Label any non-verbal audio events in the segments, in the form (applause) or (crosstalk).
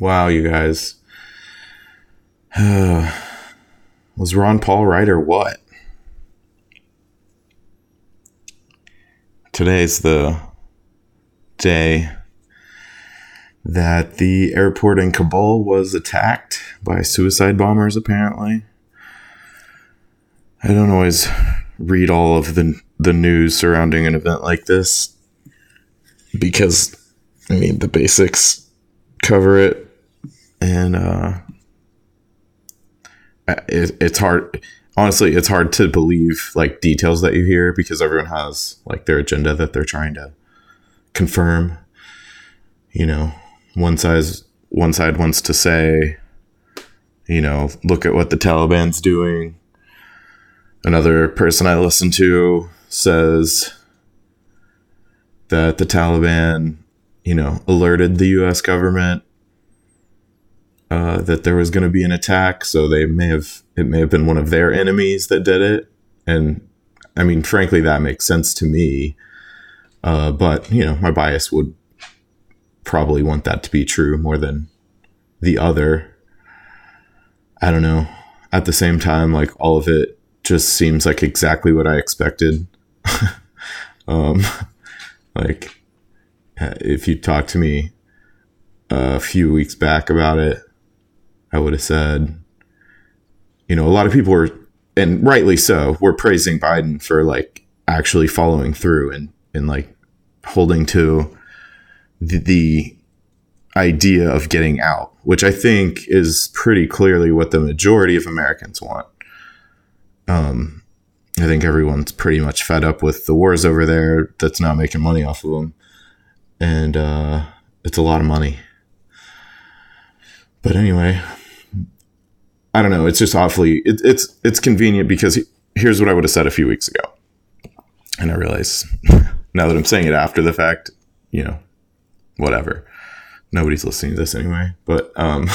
Wow, you guys. (sighs) Was Ron Paul right or what? Today's the day that the airport in Kabul was attacked by suicide bombers, apparently. I don't always read all of the, the news surrounding an event like this because, I mean, the basics cover it. And, uh, it, it's hard honestly it's hard to believe like details that you hear because everyone has like their agenda that they're trying to confirm. You know one size one side wants to say you know look at what the taliban's doing. Another person i listen to says that the taliban you know alerted the us government uh, that there was going to be an attack, so they may have it may have been one of their enemies that did it, and I mean, frankly, that makes sense to me. Uh, but you know, my bias would probably want that to be true more than the other. I don't know. At the same time, like all of it just seems like exactly what I expected. (laughs) um, like if you talked to me a few weeks back about it, I would have said, you know, a lot of people were, and rightly so, were praising Biden for like actually following through and, and like holding to the, the idea of getting out, which I think is pretty clearly what the majority of Americans want. Um, I think everyone's pretty much fed up with the wars over there that's not making money off of them. And uh, it's a lot of money. But anyway, I don't know. It's just awfully. It, it's it's convenient because he, here's what I would have said a few weeks ago, and I realize (laughs) now that I'm saying it after the fact, you know, whatever. Nobody's listening to this anyway. But um, (laughs)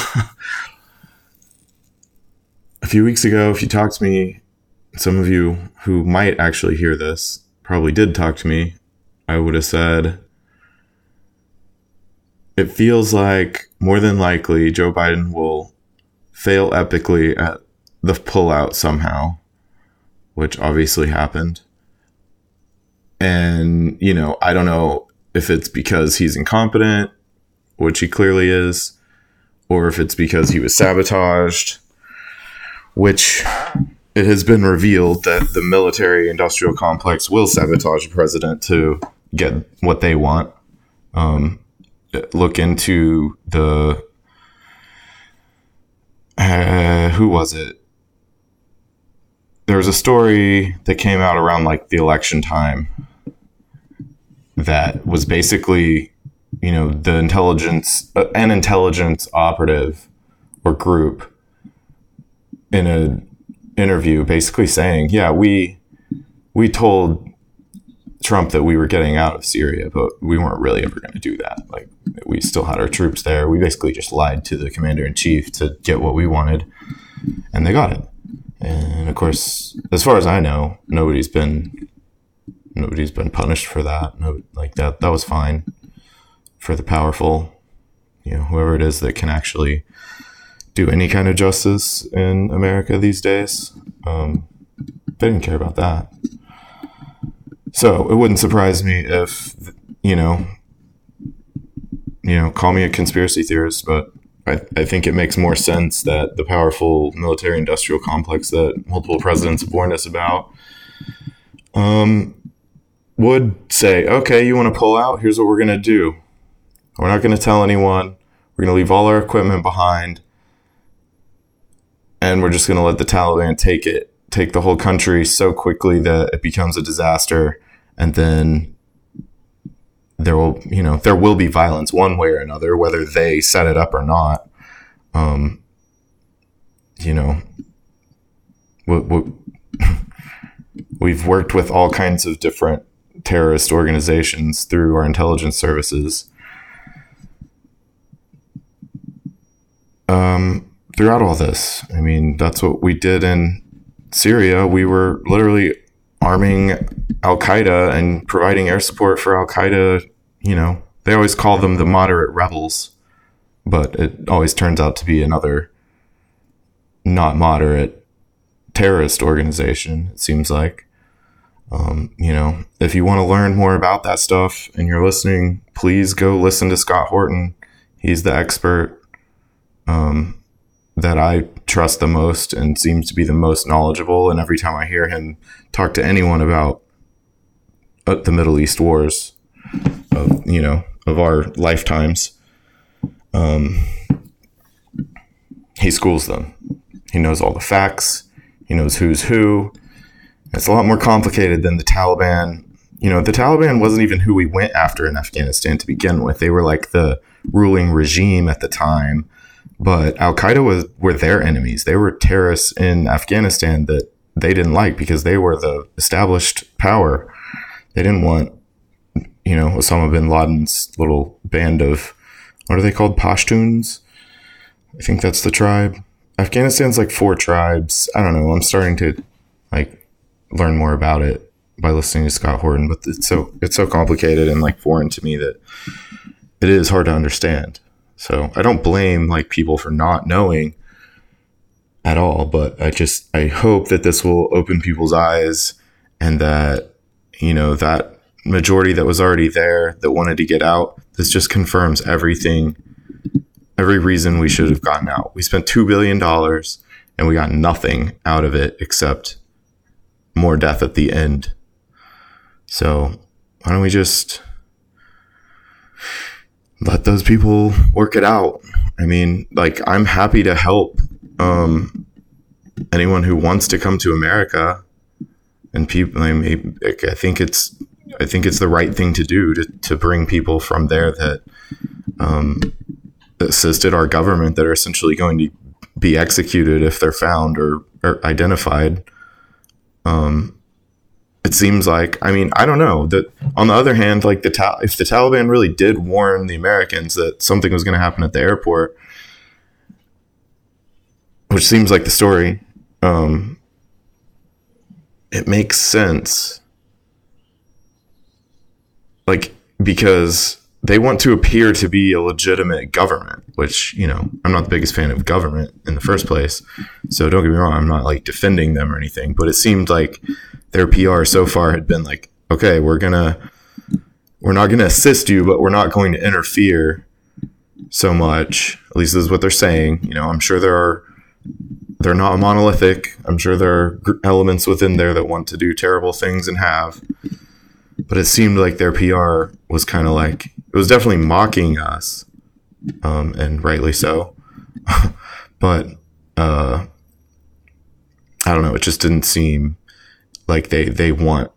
a few weeks ago, if you talked to me, some of you who might actually hear this probably did talk to me. I would have said, it feels like more than likely Joe Biden will fail epically at the pullout somehow, which obviously happened. And, you know, I don't know if it's because he's incompetent, which he clearly is, or if it's because he was sabotaged, which it has been revealed that the military industrial complex will sabotage a president to get what they want. Um, look into the uh, who was it? There was a story that came out around like the election time that was basically, you know, the intelligence, uh, an intelligence operative or group in an interview basically saying, yeah, we, we told Trump that we were getting out of Syria, but we weren't really ever going to do that. Like we still had our troops there. We basically just lied to the commander in chief to get what we wanted, and they got it. And of course, as far as I know, nobody's been nobody's been punished for that. No, like that that was fine for the powerful, you know, whoever it is that can actually do any kind of justice in America these days. Um, they didn't care about that. So it wouldn't surprise me if, you know, you know, call me a conspiracy theorist, but I, I think it makes more sense that the powerful military industrial complex that multiple presidents have warned us about um, would say, okay, you want to pull out? Here's what we're going to do. We're not going to tell anyone. We're going to leave all our equipment behind. And we're just going to let the Taliban take it take the whole country so quickly that it becomes a disaster and then there will you know there will be violence one way or another whether they set it up or not. Um you know we, we, (laughs) we've worked with all kinds of different terrorist organizations through our intelligence services. Um throughout all this i mean that's what we did in Syria, we were literally arming Al Qaeda and providing air support for Al Qaeda. You know, they always call them the moderate rebels. but it always turns out to be another not moderate terrorist organization, it seems like. Um, you know, if you want to learn more about that stuff and you're listening, please go listen to Scott Horton. He's the expert um, that I trust the most and seems to be the most knowledgeable. And every time I hear him talk to anyone about uh, the Middle East wars, of you know, of our lifetimes, um, he schools them. He knows all the facts. He knows who's who. It's a lot more complicated than the Taliban. You know, the Taliban wasn't even who we went after in Afghanistan to begin with. They were like the ruling regime at the time, but Al Qaeda was were their enemies. They were terrorists in Afghanistan that they didn't like because they were the established power. They didn't want, you know, Osama bin Laden's little band of what are they called? Pashtuns. I think that's the tribe. Afghanistan's like four tribes. I don't know. I'm starting to like learn more about it by listening to Scott Horton, but it's so it's so complicated and like foreign to me that it is hard to understand. So I don't blame like people for not knowing at all, but I just I hope that this will open people's eyes and that you know that majority that was already there that wanted to get out this just confirms everything every reason we should have gotten out. We spent 2 billion dollars and we got nothing out of it except more death at the end. So, why don't we just let those people work it out? I mean, like I'm happy to help um, anyone who wants to come to America and people I, mean, I think it's I think it's the right thing to do to, to bring people from there that um, assisted our government that are essentially going to be executed if they're found or, or identified. Um, it seems like I mean I don't know that on the other hand like the Ta- if the Taliban really did warn the Americans that something was going to happen at the airport which seems like the story um, it makes sense like because they want to appear to be a legitimate government, which, you know, I'm not the biggest fan of government in the first place. So don't get me wrong, I'm not like defending them or anything, but it seemed like their PR so far had been like, okay, we're to we're not to assist you, but we're not going to interfere so much. At least this is what they're saying. You know, I'm sure there are they're not monolithic. I'm sure there are elements within there that want to do terrible things and have but it seemed like their PR was kind of like it was definitely mocking us, um, and rightly so. (laughs) but uh, I don't know. It just didn't seem like they they want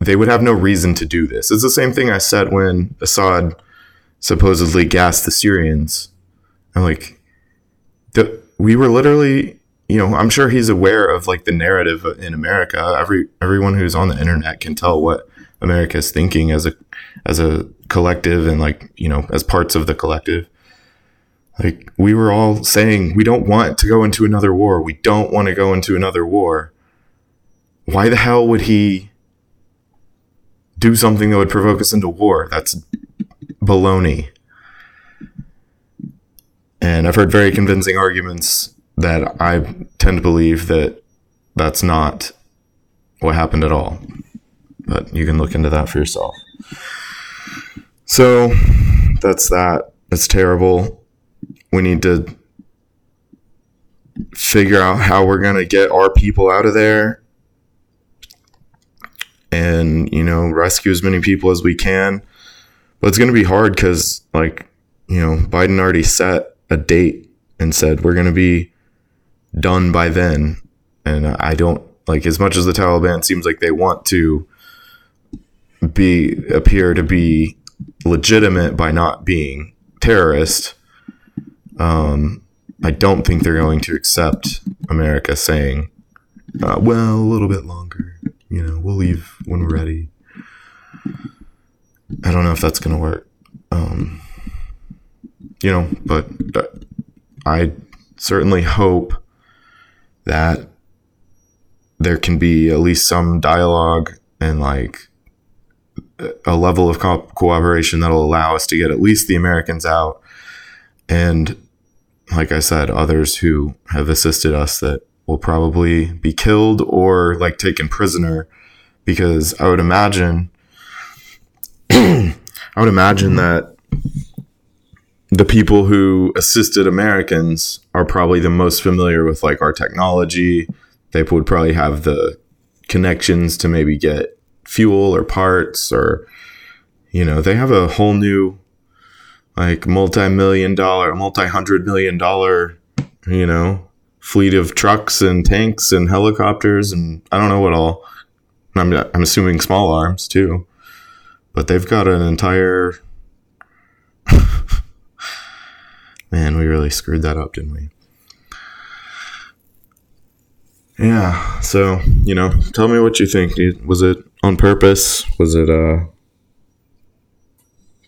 they would have no reason to do this. It's the same thing I said when Assad supposedly gassed the Syrians. I'm like, the, we were literally, you know, I'm sure he's aware of like the narrative in America. Every everyone who's on the internet can tell what America's thinking as a as a collective and like you know as parts of the collective. Like we were all saying, we don't want to go into another war. We don't want to go into another war. Why the hell would he do something that would provoke us into war? That's baloney. And I've heard very convincing arguments that I tend to believe that that's not what happened at all but you can look into that for yourself. So that's that. It's terrible. We need to figure out how we're going to get our people out of there and, you know, rescue as many people as we can. But it's going to be hard because, like, you know, Biden already set a date and said we're going to be done by then. And I don't like as much as the Taliban seems like they want to be appear to be legitimate by not being terrorist. Um, I don't think they're going to accept America saying, uh, "Well, a little bit longer. You know, we'll leave when we're ready." I don't know if that's to work. Um, you know, but I certainly hope that there can be at least some dialogue and like a level of co- cooperation that'll allow us to get at least the Americans out and like I said, others who have assisted us that will probably be killed or like taken prisoner because I would imagine (clears throat) I would imagine that the people who assisted Americans are probably the most familiar with like our technology. They would probably have the connections to maybe get fuel or parts or you know, they have a whole new like multi-million dollar, multi-hundred million dollar, you know, fleet of trucks and tanks and helicopters and I don't know what all. I'm I'm assuming small arms too, but they've got an entire. (laughs) Man, we really screwed that up, didn't we? Yeah. So you know, tell me what you think. Was it on purpose? Was it uh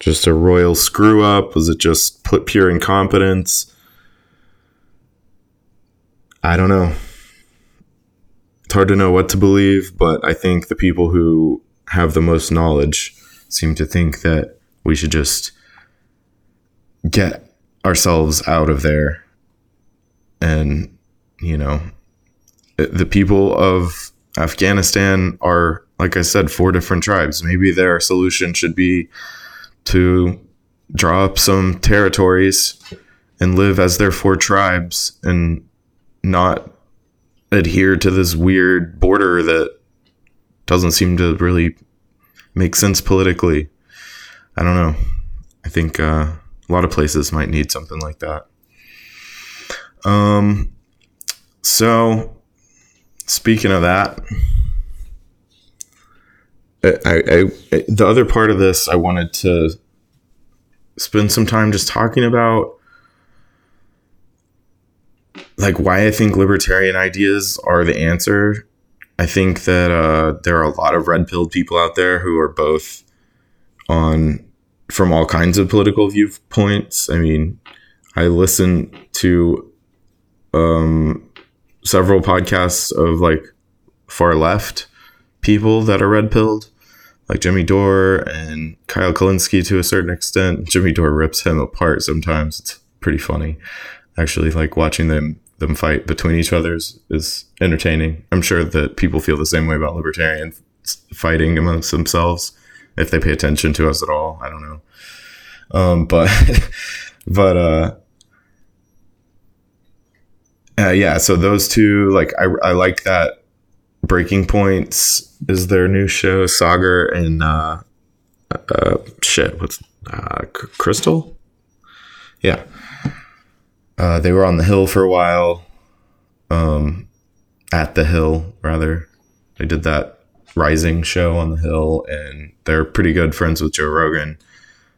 just a royal screw up? Was it just put pure incompetence? I don't know. It's hard to know what to believe, but I think the people who have the most knowledge seem to think that we should just get ourselves out of there. And, you know, the people of Afghanistan are, like I said, four different tribes. Maybe their solution should be to draw up some territories and live as their four tribes and not adhere to this weird border that doesn't seem to really make sense politically. I don't know. I think uh, a lot of places might need something like that. Um, so speaking of that, I, I, the other part of this, I wanted to spend some time just talking about like why I think libertarian ideas are the answer. I think that uh, there are a lot of red pilled people out there who are both on from all kinds of political viewpoints. I mean, I listen to um, several podcasts of like far left people that are red pilled, like Jimmy Dore and Kyle Kulinski to a certain extent. Jimmy Dore rips him apart sometimes. It's pretty funny. Actually, like watching them them fight between each other is, is entertaining. I'm sure that people feel the same way about libertarian fighting amongst themselves if they pay attention to us at all. I don't know. Um, (laughs) but but uh, uh, yeah. So those two, like, I I like that. Breaking Points is their new show. Saagar and uh, uh, shit. What's uh, Krystal? Yeah. Uh, they were on the hill for a while. Um, at the hill, rather. They did that Rising show on the hill, and they're pretty good friends with Joe Rogan.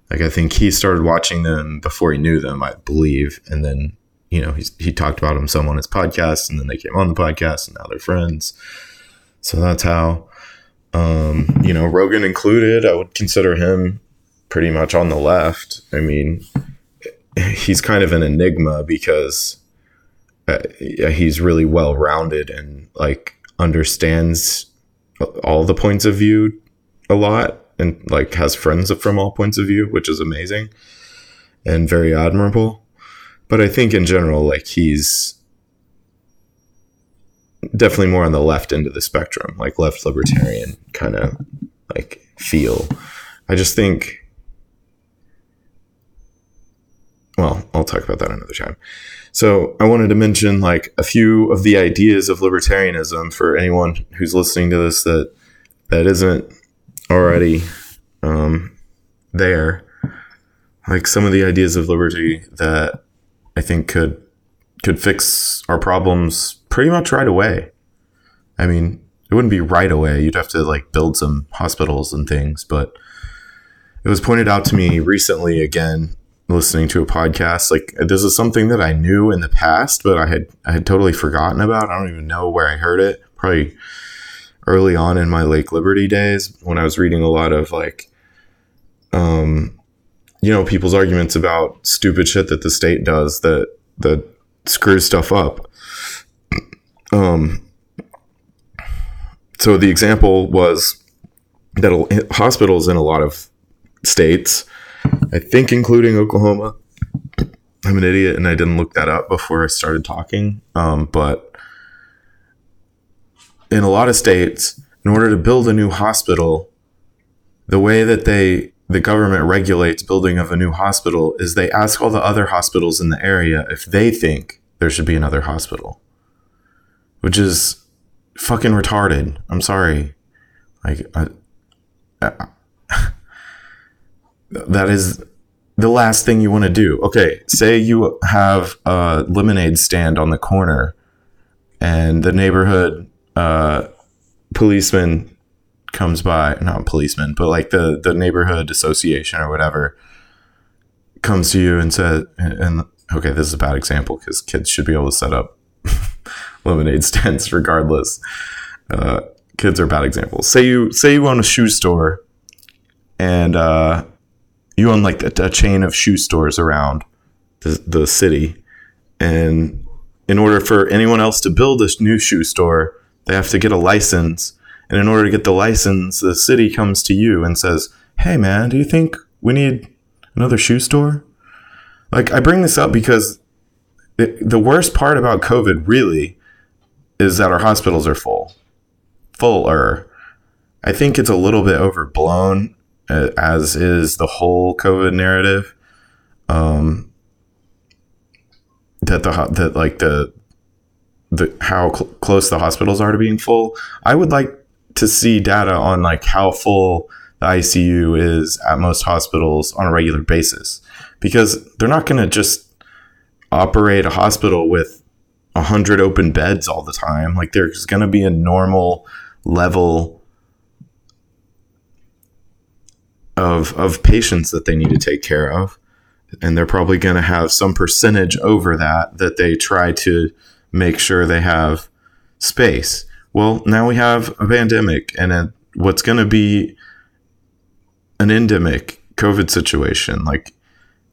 Like I think he started watching them before he knew them, I believe, and then you know he he talked about them some on his podcast, and then they came on the podcast, and now they're friends. So that's how, um, you know, Rogan included. I would consider him pretty much on the left. I mean, (laughs) he's kind of an enigma because uh, he's really well rounded and like understands all the points of view a lot and like has friends from all points of view, which is amazing and very admirable. But I think in general, like he's definitely more on the left end of the spectrum, like left libertarian kind of like feel. I just think well, I'll talk about that another time. So I wanted to mention like a few of the ideas of libertarianism for anyone who's listening to this that that isn't already um, there. Like some of the ideas of liberty that I think could could fix our problems pretty much right away. I mean, it wouldn't be right away. You'd have to like build some hospitals and things, but it was pointed out to me recently again listening to a podcast. Like this is something that I knew in the past, but I had I had totally forgotten about. I don't even know where I heard it. Probably early on in my Lake Liberty days when I was reading a lot of like um you know people's arguments about stupid shit that the state does that that screws stuff up. Um so the example was that hospitals in a lot of states I think including Oklahoma, I'm an idiot and I didn't look that up before I started talking. Um, but in a lot of states, in order to build a new hospital, the way that they the government regulates building of a new hospital is they ask all the other hospitals in the area if they think there should be another hospital, which is fucking retarded. I'm sorry. Like, I, I, that is the last thing you want to do. Okay, say you have a lemonade stand on the corner and the neighborhood uh, policeman comes by, not policeman, but like the, the neighborhood association or whatever comes to you and says, and okay, this is a bad example because kids should be able to set up (laughs) lemonade stands regardless. Uh, kids are bad examples. Say you say you own a shoe store, and uh, you own like a, a chain of shoe stores around the, the city, and in order for anyone else to build a new shoe store, they have to get a license. And in order to get the license, the city comes to you and says, "Hey, man, do you think we need another shoe store?" Like I bring this up because it, the worst part about COVID really is that our hospitals are full fuller. I think it's a little bit overblown, as is the whole COVID narrative. Um, that the that like the the how cl- close the hospitals are to being full. I would like to see data on like how full the ICU is at most hospitals on a regular basis, because they're not going to just operate a hospital with 100 open beds all the time. Like there's going to be a normal level of of patients that they need to take care of. And they're probably going to have some percentage over that that they try to make sure they have space. Well now we have a pandemic and a, what's going to be an endemic covid situation. Like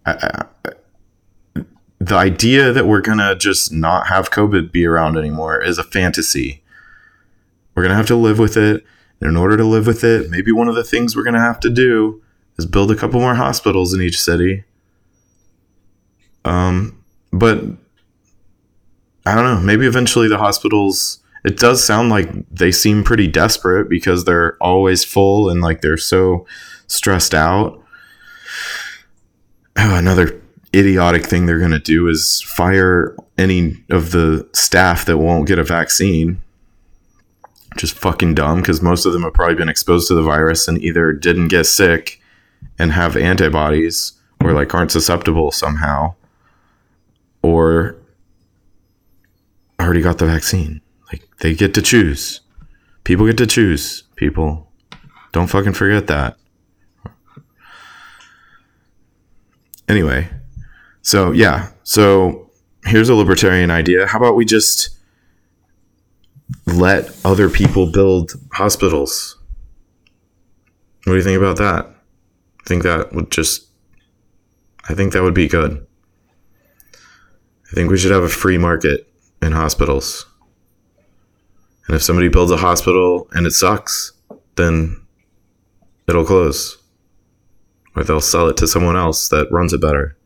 I, I, the idea that we're going to just not have covid be around anymore is a fantasy. We're going to have to live with it. And in order to live with it, maybe one of the things we're going to have to do is build a couple more hospitals in each city. Um, but I don't know. Maybe eventually the hospitals. It does sound like they seem pretty desperate because they're always full and like they're so stressed out. Oh, another idiotic thing they're going to do is fire any of the staff that won't get a vaccine just fucking dumb because most of them have probably been exposed to the virus and either didn't get sick and have antibodies or like aren't susceptible somehow or already got the vaccine. Like they get to choose. People get to choose. People don't fucking forget that. Anyway, so yeah, so here's a libertarian idea. How about we just let other people build hospitals. What do you think about that? I think that would just I think that would be good. I think we should have a free market in hospitals. And if somebody builds a hospital and it sucks, then it'll close. Or they'll sell it to someone else that runs it better.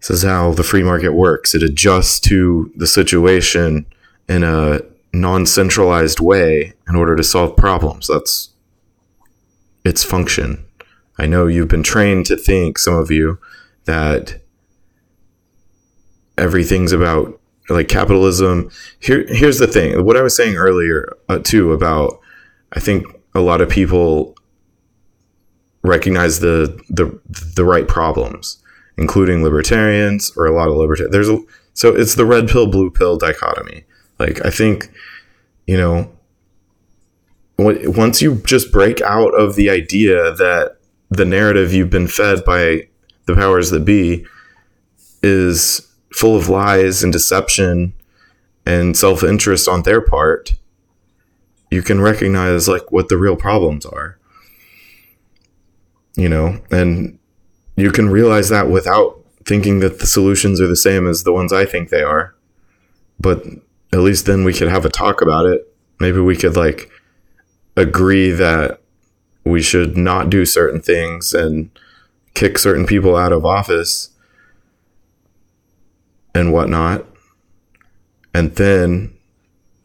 This is how the free market works. It adjusts to the situation in a non-centralized way in order to solve problems. That's its function. I know you've been trained to think, some of you, that everything's about like capitalism. Here, here's the thing. What I was saying earlier uh, too about, I think a lot of people recognize the the the right problems, including libertarians or a lot of libertarians. There's a so it's the red pill blue pill dichotomy. Like I think, you know, once you just break out of the idea that the narrative you've been fed by the powers that be is full of lies and deception and self-interest on their part, you can recognize like what the real problems are. You know, and you can realize that without thinking that the solutions are the same as the ones I think they are. But at least then we could have a talk about it. Maybe we could like agree that we should not do certain things and kick certain people out of office and whatnot, and then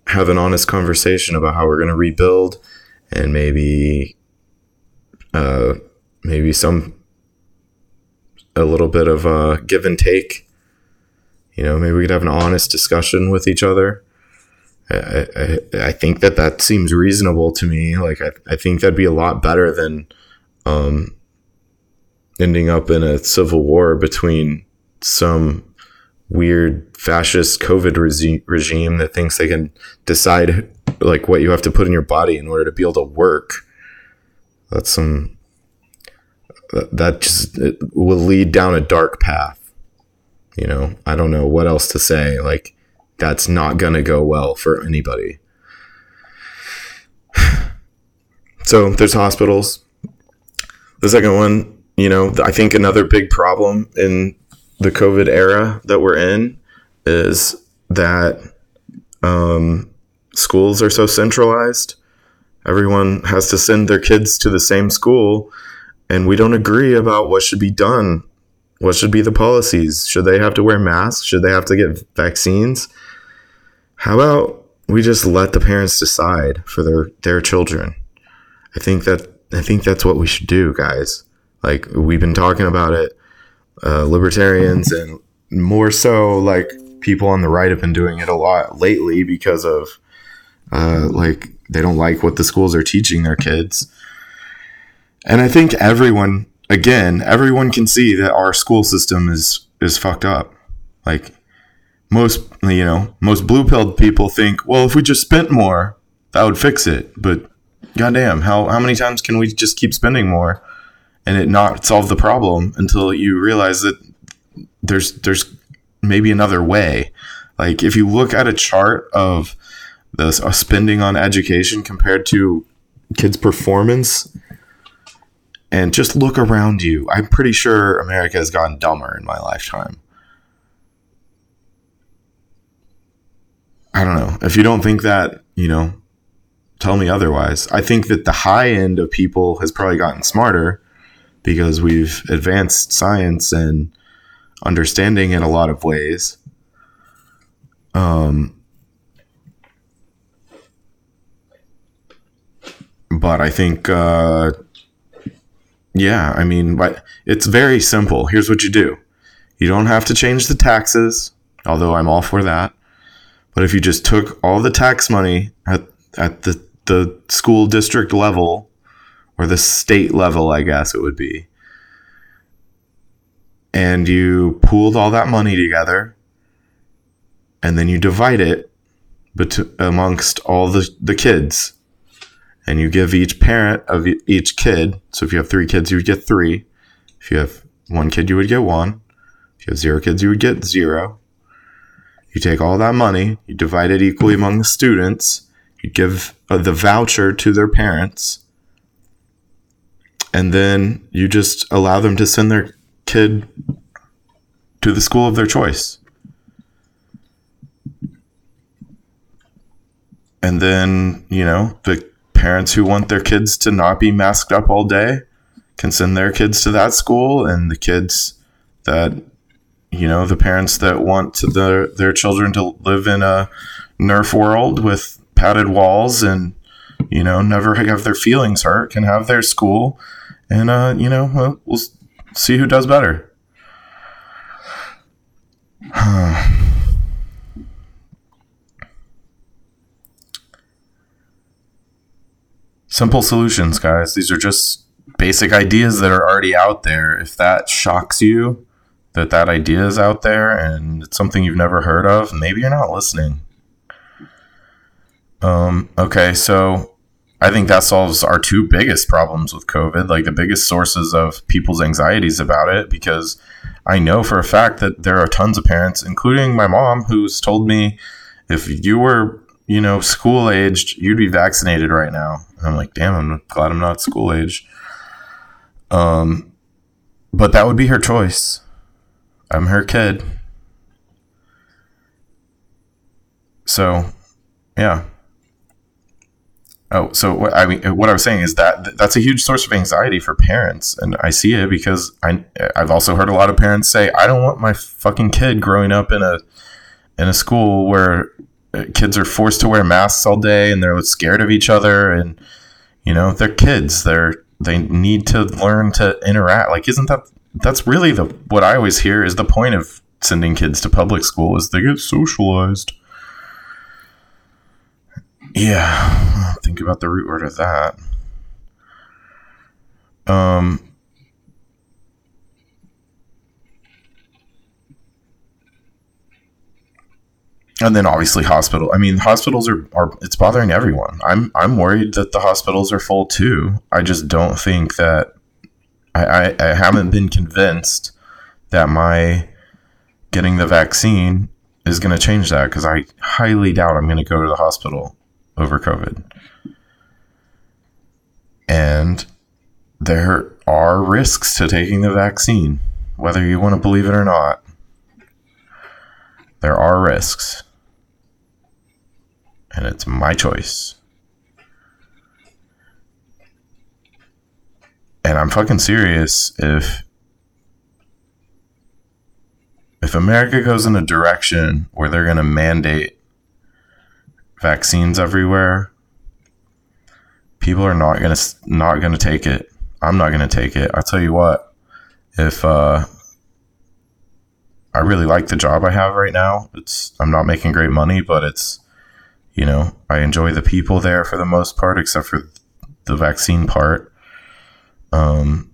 have an honest conversation about how we're going to rebuild and maybe uh, maybe some a little bit of a give and take you know maybe we could have an honest discussion with each other I, I, I think that that seems reasonable to me like I, I think that'd be a lot better than um, ending up in a civil war between some weird fascist COVID regi- regime that thinks they can decide like what you have to put in your body in order to be able to work. That's some that just will lead down a dark path. You know, I don't know what else to say. Like that's not going to go well for anybody. (sighs) So there's hospitals. The second one, you know, I think another big problem in the COVID era that we're in is that um, schools are so centralized. Everyone has to send their kids to the same school, and we don't agree about what should be done. What should be the policies? Should they have to wear masks? Should they have to get vaccines? How about we just let the parents decide for their their children? I think that I think that's what we should do, guys. Like we've been talking about it uh, libertarians and more so like people on the right have been doing it a lot lately because of uh, like they don't like what the schools are teaching their kids. And I think everyone, again, everyone can see that our school system is is fucked up. Like most, you know, most blue pilled people think, well, if we just spent more, that would fix it. But goddamn, how how many times can we just keep spending more? and it not solve the problem until you realize that there's there's maybe another way. Like if you look at a chart of the uh, spending on education compared to kids' performance, and just look around you, I'm pretty sure America has gotten dumber in my lifetime. I don't know. If you don't think that, you know, tell me otherwise. I think that the high end of people has probably gotten smarter because we've advanced science and understanding in a lot of ways. Um, but I think, uh, yeah, I mean, it's very simple. Here's what you do: you don't have to change the taxes, although I'm all for that. But if you just took all the tax money at at the the school district level or the state level, I guess it would be. And you pooled all that money together and then you divide it bet- amongst all the, the kids. And you give each parent of each kid. So if you have three kids, you would get three. If you have one kid, you would get one. If you have zero kids, you would get zero. You take all that money, you divide it equally among the students, you give uh, the voucher to their parents, and then you just allow them to send their kid to the school of their choice. And then, you know, the parents who want their kids to not be masked up all day can send their kids to that school, and the kids that, you know, the parents that want their, their children to live in a Nerf world with padded walls and, you know, never have their feelings hurt can have their school and uh, you know we'll, we'll see who does better. (sighs) (sighs) Simple solutions, guys. These are just basic ideas that are already out there. If that shocks you, that that idea is out there and it's something you've never heard of, maybe you're not listening. Um, okay, so I think that solves our two biggest problems with COVID, like the biggest sources of people's anxieties about it, because I know for a fact that there are tons of parents, including my mom, who's told me if you were, you know, school aged, you'd be vaccinated right now. And I'm like, damn, I'm glad I'm not school age. Um, but that would be her choice. I'm her kid. So, yeah. Oh, so what I mean, what I was saying is that that's a huge source of anxiety for parents, and I see it because I I've also heard a lot of parents say, "I don't want my fucking kid growing up in a in a school where kids are forced to wear masks all day and they're scared of each other, and you know they're kids, they're they need to learn to interact. Like, isn't that that's really the what I always hear is the point of sending kids to public school is they get socialized." Yeah, think about the root word of that. Um, and then obviously hospital. I mean, hospitals are, are it's bothering everyone. I'm I'm worried that the hospitals are full too. I just don't think that I, I, I haven't been convinced that my getting the vaccine is going to change that because I highly doubt I'm going to go to the hospital over COVID. And there are risks to taking the vaccine, whether you want to believe it or not. There are risks. And it's my choice. And I'm fucking serious if if America goes in a direction where they're going to mandate vaccines everywhere, people are not gonna not gonna take it. I'm not gonna take it. I'll tell you what, if uh, I really like the job I have right now, it's I'm not making great money, but it's you know I enjoy the people there for the most part, except for the vaccine part. Um,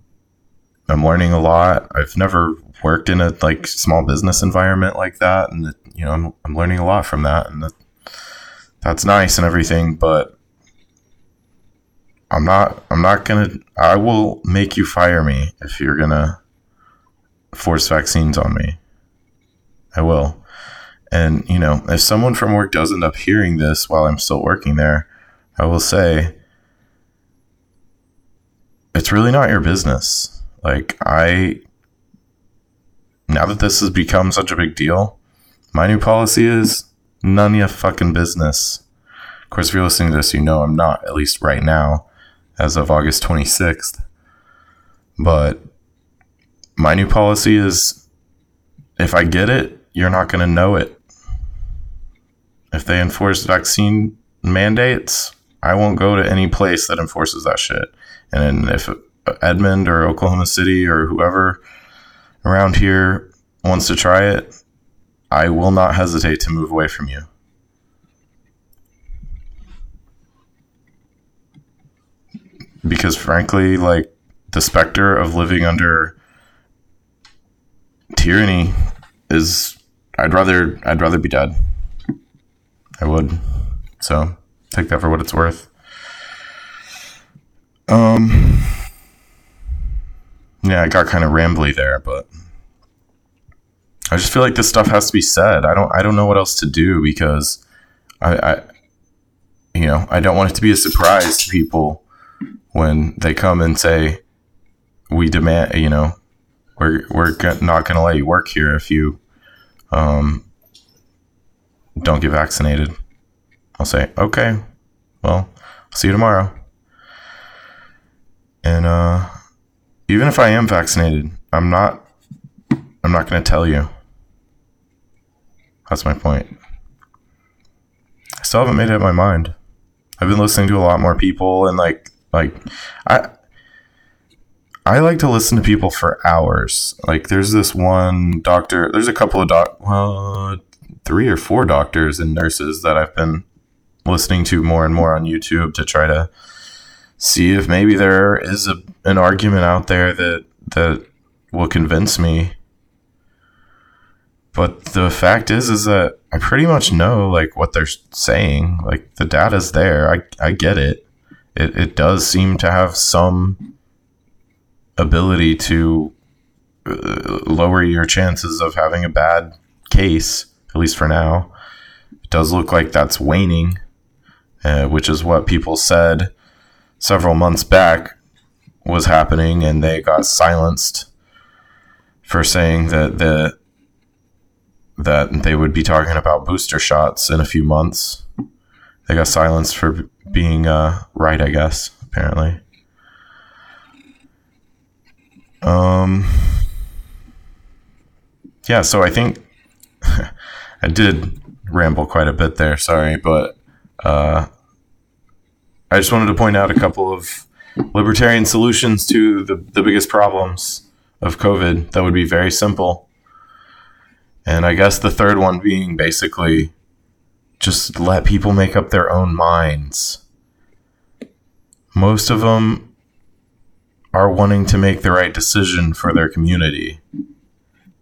I'm learning a lot. I've never worked in a like small business environment like that, and you know I'm, I'm learning a lot from that, and that's nice and everything, but I'm not I'm not gonna I will make you fire me if you're gonna force vaccines on me. I will. And you know, if someone from work does end up hearing this while I'm still working there, I will say it's really not your business. Like I now that this has become such a big deal, my new policy is None of your fucking business. Of course, if you're listening to this, you know I'm not, at least right now, as of August 26th. But my new policy is if I get it, you're not going to know it. If they enforce vaccine mandates, I won't go to any place that enforces that shit. And if Edmond or Oklahoma City or whoever around here wants to try it, I will not hesitate to move away from you. Because frankly, like the specter of living under tyranny is I'd rather I'd rather be dead. I would. So take that for what it's worth. Um yeah, I got kind of rambly there, but I just feel like this stuff has to be said. I don't I don't know what else to do because I, I you know, I don't want it to be a surprise to people when they come and say we demand, you know, we're we're not going to let you work here if you um don't get vaccinated. I'll say, "Okay. Well, see you tomorrow." And uh even if I am vaccinated, I'm not I'm not going to tell you. That's my point. I still haven't made up my mind. I've been listening to a lot more people and like like I I like to listen to people for hours. Like there's this one doctor, there's a couple of doc well three or four doctors and nurses that I've been listening to more and more on YouTube to try to see if maybe there is a, an argument out there that that will convince me but the fact is, is that I pretty much know like what they're saying. Like the data's there. I, I get it. It, it does seem to have some ability to uh, lower your chances of having a bad case, at least for now. It does look like that's waning, uh, which is what people said several months back was happening, and they got silenced for saying that the that they would be talking about booster shots in a few months. they got silenced for being uh, right, I guess, apparently. Um, yeah, so I think (laughs) I did ramble quite a bit there, sorry, but uh, I just wanted to point out a couple of libertarian solutions to the, the biggest problems of COVID that would be very simple. And I guess the third one being basically just let people make up their own minds. Most of them are wanting to make the right decision for their community,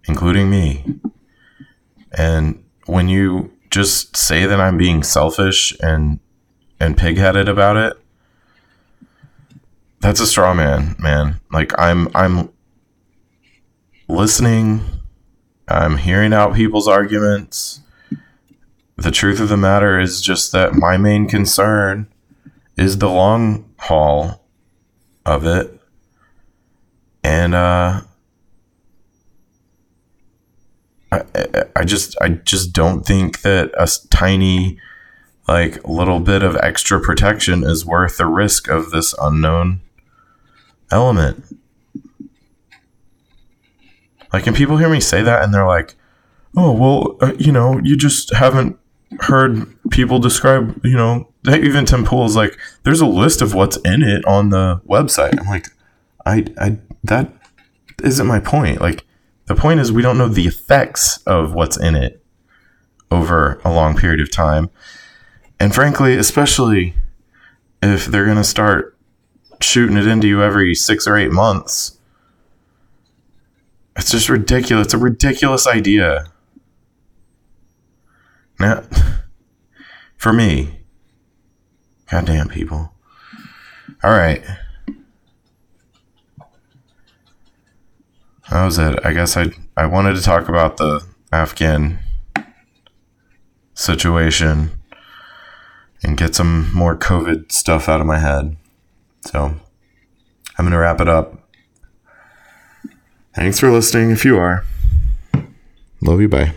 including me. And when you just say that I'm being selfish and and pigheaded about it, that's a straw man, man. Like I'm I'm listening, I'm hearing out people's arguments. The truth of the matter is just that my main concern is the long haul of it. And uh I, I just I just don't think that a tiny like little bit of extra protection is worth the risk of this unknown element. Like, and people hear me say that and they're like, oh, well, uh, you know, you just haven't heard people describe, you know, even Tim is like, there's a list of what's in it on the website. I'm like, I, I, that isn't my point. Like, the point is we don't know the effects of what's in it over a long period of time. And frankly, especially if they're going to start shooting it into you every six or eight months, it's just ridiculous. It's a ridiculous idea. Now, (laughs) for me, goddamn people. All right. That was it. I guess I I wanted to talk about the Afghan situation and get some more COVID stuff out of my head. So I'm to wrap it up. Thanks for listening if you are. Love you. Bye.